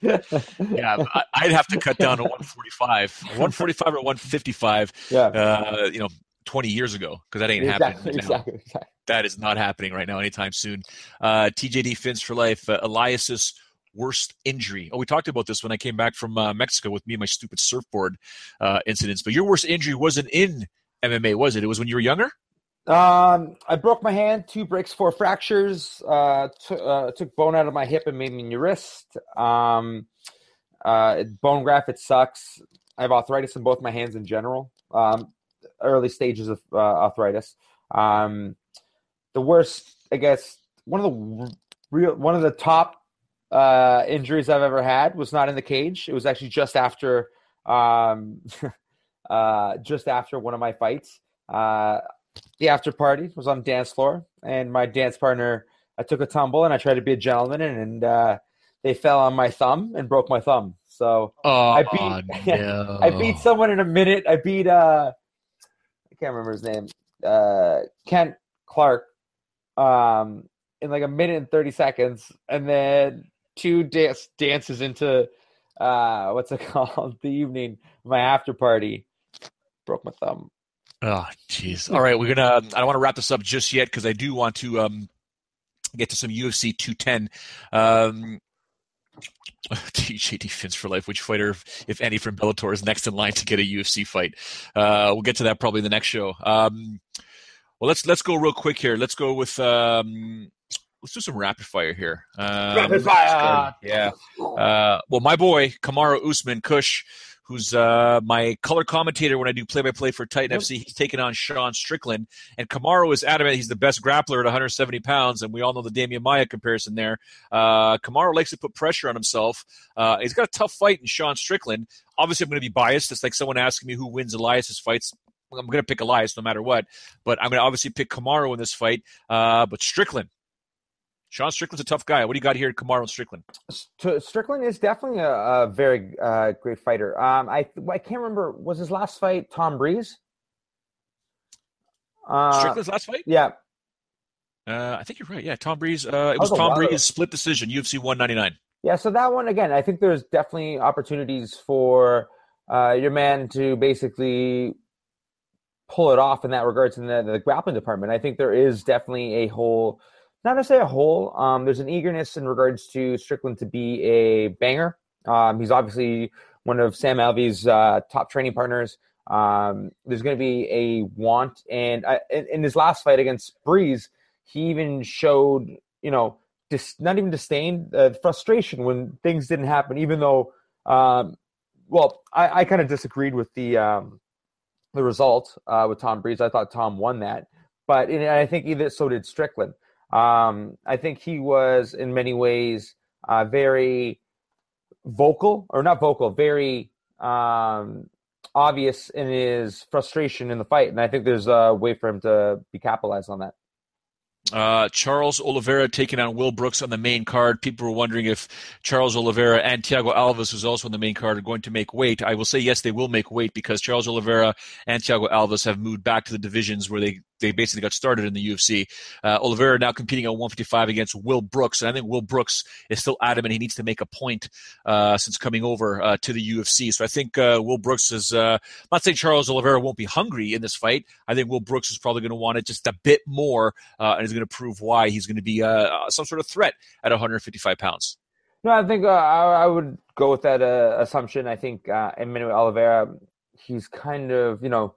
yeah, I'd have to cut down to 145, 145 or 155. Yeah, uh, you know, 20 years ago because that ain't exactly, happening. Now. Exactly, exactly. That is not happening right now, anytime soon. Uh, TJD Fins for life. Uh, Elias's worst injury. Oh, we talked about this when I came back from uh, Mexico with me and my stupid surfboard uh, incidents. But your worst injury wasn't in MMA, was it? It was when you were younger. Um, I broke my hand, two breaks, four fractures. Uh, t- uh, took bone out of my hip and made me your wrist. Um, uh, bone graft, it sucks. I have arthritis in both my hands in general. Um, early stages of uh, arthritis. Um, the worst, I guess, one of the real, one of the top uh, injuries I've ever had was not in the cage. It was actually just after, um, uh, just after one of my fights. Uh, the after party was on dance floor, and my dance partner, I took a tumble and I tried to be a gentleman, and, and uh, they fell on my thumb and broke my thumb. So oh, I beat no. I beat someone in a minute. I beat uh I can't remember his name. Uh Kent Clark um in like a minute and 30 seconds and then two dance dances into uh what's it called the evening my after party broke my thumb Oh, jeez. All right, we're gonna. I don't want to wrap this up just yet because I do want to um, get to some UFC 210. Um, TJD Fins for life. Which fighter, if any, from Bellator is next in line to get a UFC fight? Uh, we'll get to that probably in the next show. Um, well, let's let's go real quick here. Let's go with um, let's do some rapid fire here. Um, Rapid fire! Yeah. Uh, well, my boy Kamaru Usman Kush, who's uh, my color commentator when I do play by play for Titan Yep. FC, he's taking on Sean Strickland. And Kamaru is adamant he's the best grappler at 170 pounds, and we all know the Demian Maya comparison there. Uh, Kamaru likes to put pressure on himself. Uh, he's got a tough fight in Sean Strickland. Obviously, I'm going to be biased. It's like someone asking me who wins Elias's fights. I'm going to pick Elias no matter what, but I'm going to obviously pick Kamaru in this fight. Uh, but Strickland, Sean Strickland's a tough guy. What do you got here, Kamaru Strickland? Strickland is definitely a, a very uh, great fighter. Um, I I can't remember was his last fight Tom Breeze. Uh, Strickland's last fight? yeah, Uh, I think you're right. Yeah, Tom Breeze. Uh, it was was Tom while ago. Breeze split decision, UFC 199. yeah. So that one again, I think there's definitely opportunities for uh, your man to basically pull it off in that regards in the, the grappling department. I think there is definitely a whole, not necessarily a whole. Um, there's an eagerness in regards to Strickland to be a banger. Um, he's obviously one of Sam Alvey's uh, top training partners. Um, there's going to be a want, and I, in, in his last fight against Breeze, he even showed, you know, dis, not even disdain, uh, frustration when things didn't happen, even though, um, well, I, I kind of disagreed with the um, the result uh, with Tom Breeze. I thought Tom won that, but and I think either so did Strickland. Um, I think he was in many ways uh, very vocal, or not vocal, very um, obvious in his frustration in the fight, and I think there's a way for him to be capitalized on that. Uh, Charles Oliveira taking on Will Brooks on the main card. People were wondering if Charles Oliveira and Thiago Alves, who's also on the main card, are going to make weight. I will say yes, they will make weight because Charles Oliveira and Thiago Alves have moved back to the divisions where they they basically got started in the UFC. Uh, Oliveira now competing at 155 against Will Brooks, and I think Will Brooks is still adamant he needs to make a point uh, since coming over uh, to the UFC. So I think uh, Will Brooks is. Uh, I'm not saying Charles Oliveira won't be hungry in this fight. I think Will Brooks is probably going to want it just a bit more, uh, and is going to prove why he's going to be some sort of threat at 155 pounds. No, I think I, I, would go with that assumption. I think uh, Emmanuel Oliveira, he's kind of you know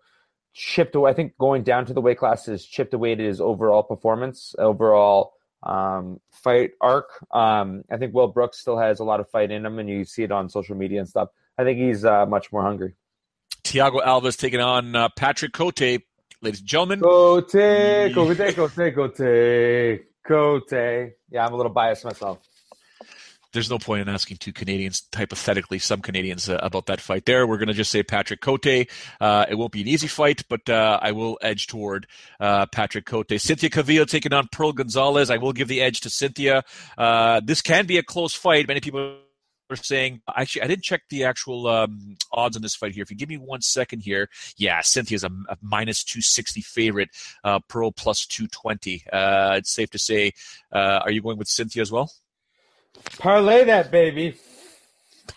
chipped away. I think going down to the weight classes chipped away at his overall performance, overall um, fight arc. Um, I think Will Brooks still has a lot of fight in him, and you see it on social media and stuff. I think he's uh, much more hungry. Thiago Alves taking on uh, Patrick Cote, ladies and gentlemen. Cote, Cote, Cote, Cote, Cote. Yeah, I'm a little biased myself there's no point in asking two Canadians, hypothetically, some Canadians, uh, about that fight there. We're going to just say Patrick Cote. Uh, it won't be an easy fight, but uh, I will edge toward uh, Patrick Cote. Cynthia Calvillo taking on Pearl Gonzalez. I will give the edge to Cynthia. Uh, this can be a close fight. Many people are saying actually I didn't check the actual um, odds on this fight here. If you give me one second here, yeah, Cynthia's a, a minus two sixty favorite, uh, Pearl plus two twenty. Uh, it's safe to say. Uh, are you going with Cynthia as well? Parlay that, baby.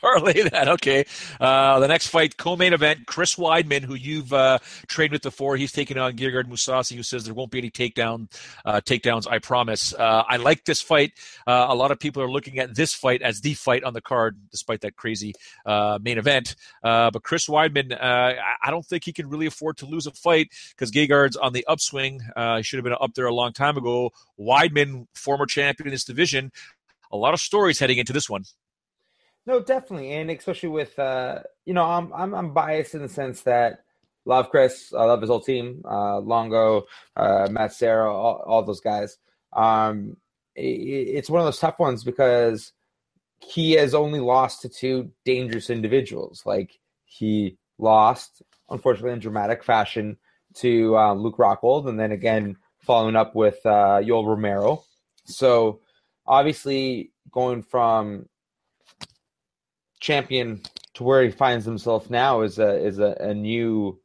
Parlay that. Okay. Uh, the next fight, co-main event, Chris Weidman, who you've uh, trained with before. He's taking on Gegard Mousasi, who says there won't be any takedown uh, takedowns. I promise. Uh, I like this fight. Uh, a lot of people are looking at this fight as the fight on the card, despite that crazy uh, main event. but Chris Weidman, I don't think he can really afford to lose a fight because Gegard's on the upswing. he should have been up there a long time ago. Weidman, former champion in this division, a lot of stories heading into this one. No, definitely, and especially with uh, you know, I'm I'm I'm biased in the sense that love Chris, I love his whole team, uh, Longo, uh, Matt Serra, all, all those guys. Um, it, it's one of those tough ones because he has only lost to two dangerous individuals. Like he lost, unfortunately, in dramatic fashion to uh, Luke Rockhold, and then again following up with uh, Yoel Romero. So obviously going from champion to where he finds himself now is a is a, a new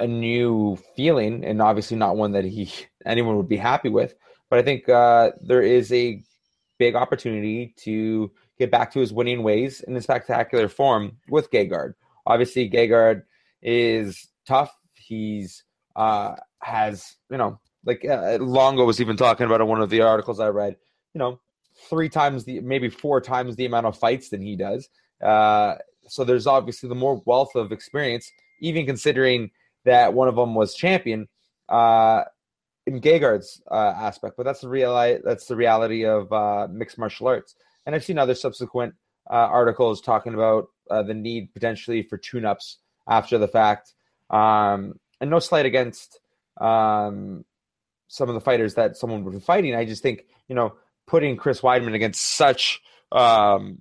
a new feeling and obviously not one that he anyone would be happy with but i think uh, there is a big opportunity to get back to his winning ways in a spectacular form with Gegard. Obviously, Gegard is tough. He's uh, has you know like uh, Longo was even talking about in one of the articles I read you know, three times the maybe four times the amount of fights than he does. Uh, so there's obviously the more wealth of experience, even considering that one of them was champion uh, in Gegard's uh, aspect. But that's the real that's the reality of uh, mixed martial arts. And I've seen other subsequent uh, articles talking about uh, the need potentially for tune-ups after the fact. Um, and no slight against um, some of the fighters that someone would be fighting. I just think you know putting Chris Weidman against such um,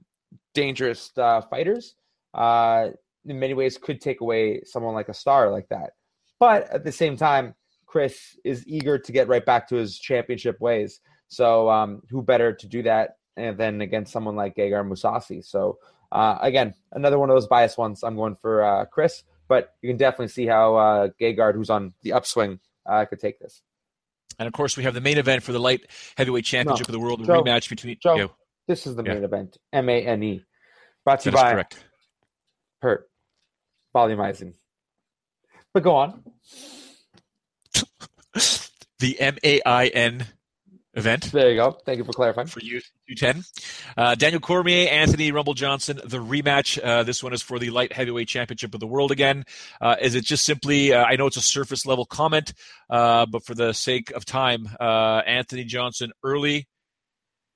dangerous uh, fighters uh, in many ways could take away someone like a star like that. But at the same time, Chris is eager to get right back to his championship ways. So um, who better to do that than against someone like Gegard Mousasi? So uh, again, another one of those biased ones. I'm going for uh, Chris, but you can definitely see how uh, Gegard, who's on the upswing, uh, could take this. And of course, we have the main event for the light heavyweight championship no. of the world, the Joe, rematch between. Joe, you. this is the yeah. main event. M A N E. Brought to you by correct. Pert. Volumizing. But go on. the M A I N event. There you go. Thank you for clarifying. For you, 210. Uh, Daniel Cormier, Anthony Rumble Johnson, the rematch. Uh, this one is for the light heavyweight championship of the world again. Uh, is it just simply, uh, I know it's a surface level comment, uh, but for the sake of time, uh, Anthony Johnson early,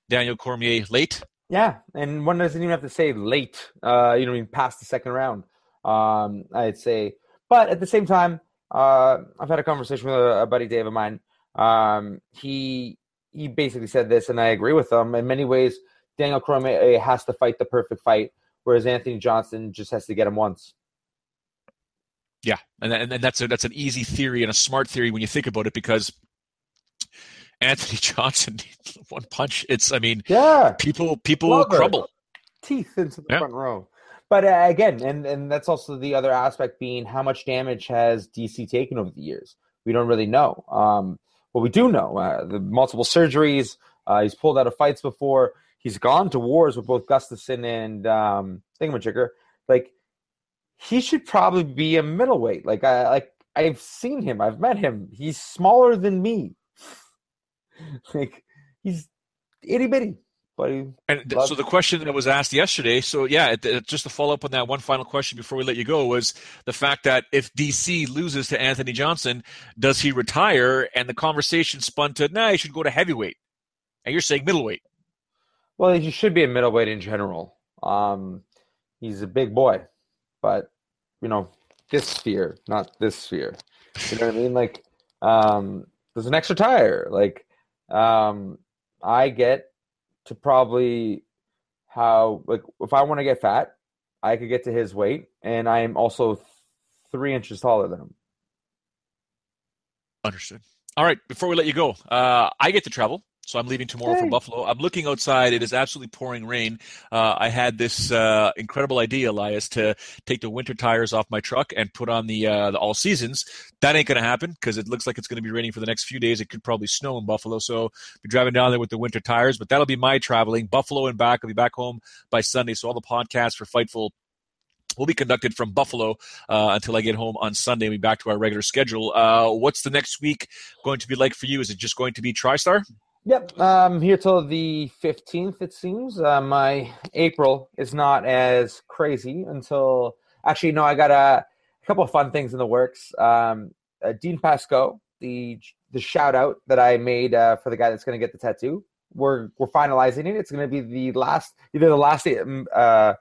Daniel Cormier late? Yeah, and one doesn't even have to say late, you know, I mean, past the second round, um, I'd say. But at the same time, I've had a conversation with a, a buddy Dave of mine. Um, he he basically said this, and I agree with him. In many ways, Daniel Cormier has to fight the perfect fight, whereas Anthony Johnson just has to get him once. Yeah, and, and and that's a that's an easy theory and a smart theory when you think about it because Anthony Johnson, one punch. It's I mean, yeah, people people crumble teeth into the yeah. front row. But uh, again, and and that's also the other aspect being how much damage has DC taken over the years. We don't really know. Um, what we do know, uh, the multiple surgeries. Uh, he's pulled out of fights before. He's gone to wars with both Gustafsson and um, Thingamajigger. Like he should probably be a middleweight. Like I like I've seen him. I've met him. He's smaller than me. like he's itty bitty. But he and so the question that was asked yesterday. So yeah, it, it, just to follow up on that one final question before we let you go was the fact that if DC loses to Anthony Johnson, does he retire? And the conversation spun to, nah, he should go to heavyweight. And you're saying middleweight. Well, he should be a middleweight in general. Um, he's a big boy, but you know this sphere, not this sphere. You know what I mean? Like, um, there's an extra tire. Like, um, I get to probably how like if I want to get fat, I could get to his weight, and I am also three inches taller than him. Understood. All right, before we let you go, uh, I get to travel. So I'm leaving tomorrow for Buffalo. I'm looking outside. It is absolutely pouring rain. Uh, I had this uh, incredible idea, Elias, to take the winter tires off my truck and put on the uh, the all seasons. That ain't going to happen because it looks like it's going to be raining for the next few days. It could probably snow in Buffalo, so I'll be driving down there with the winter tires. But that'll be my traveling. Buffalo and back. I'll be back home by Sunday. So all the podcasts for Fightful will be conducted from Buffalo uh, until I get home on Sunday and be back to our regular schedule. Uh, what's the next week going to be like for you? Is it just going to be TriStar? Yep, um, here till the fifteenth. It seems uh, my April is not as crazy until actually no. I got a, a couple of fun things in the works. Um, uh, Dean Pasco, the the shout out that I made uh, for the guy that's going to get the tattoo. We're we're finalizing it. It's going to be the last either the last um, uh,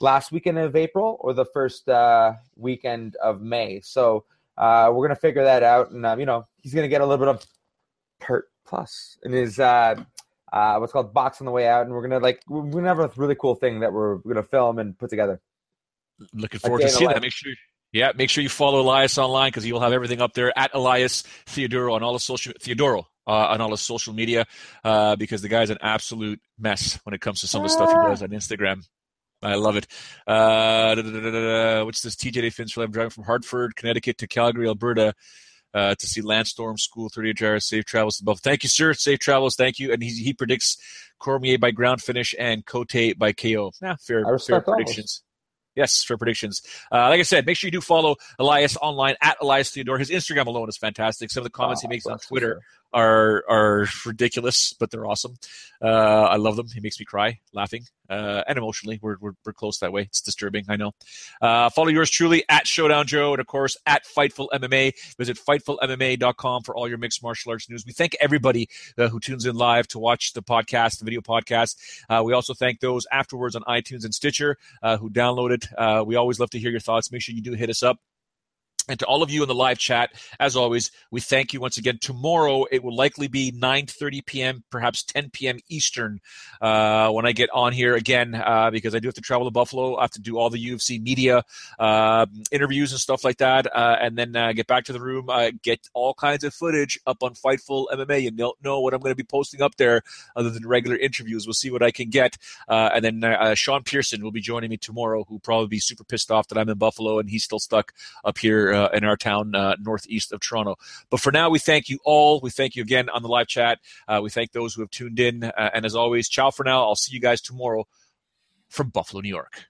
last weekend of April or the first uh, weekend of May. So uh, we're going to figure that out, and uh, you know he's going to get a little bit of Pert Plus in his uh, uh, what's called box on the way out, and we're gonna like we're gonna have a really cool thing that we're gonna film and put together. Looking forward to seeing that. Make sure. Yeah, make sure you follow Elias online because he will have everything up there at Elias Theodorou on all the social Theodorou uh, on all his social media uh, because the guy's an absolute mess when it comes to some of the stuff he does on Instagram. I love it. Uh, what's this? TJ Finster? I'm driving from Hartford, Connecticut to Calgary, Alberta uh, to see Lance Storm School 30 hours, safe travels to both. Thank you, sir. Safe travels. Thank you. And he, he predicts Cormier by ground finish and Cote by KO. Yeah, fair, fair predictions. Yes, for predictions. Uh, like I said, make sure you do follow Elias online at Elias Theodorou. His Instagram alone is fantastic. Some of the comments oh, he makes on Twitter are are ridiculous, but they're awesome. Uh, I love them. He makes me cry laughing uh, and emotionally. We're, we're, we're close that way. It's disturbing, I know. Uh, follow yours truly at Showdown Joe and, of course, at Fightful MMA. Visit FightfulMMA.com for all your mixed martial arts news. We thank everybody uh, who tunes in live to watch the podcast, the video podcast. Uh, we also thank those afterwards on iTunes and Stitcher uh, who downloaded. We always love to hear your thoughts. Make sure you do hit us up. And to all of you in the live chat, as always, we thank you once again. Tomorrow it will likely be 9:30 p.m., perhaps 10 p.m. Eastern, uh, when I get on here again, uh, because I do have to travel to Buffalo. I have to do all the UFC media uh, interviews and stuff like that, uh, and then uh, get back to the room, uh, get all kinds of footage up on Fightful MMA. You don't know what I'm going to be posting up there, other than regular interviews. We'll see what I can get, and then Sean Pearson will be joining me tomorrow, who'll probably be super pissed off that I'm in Buffalo and he's still stuck up here uh, in our town uh, northeast of Toronto. But for now, we thank you all. We thank you again on the live chat. Uh, we thank those who have tuned in. Uh, and as always, ciao for now. I'll see you guys tomorrow from Buffalo, New York.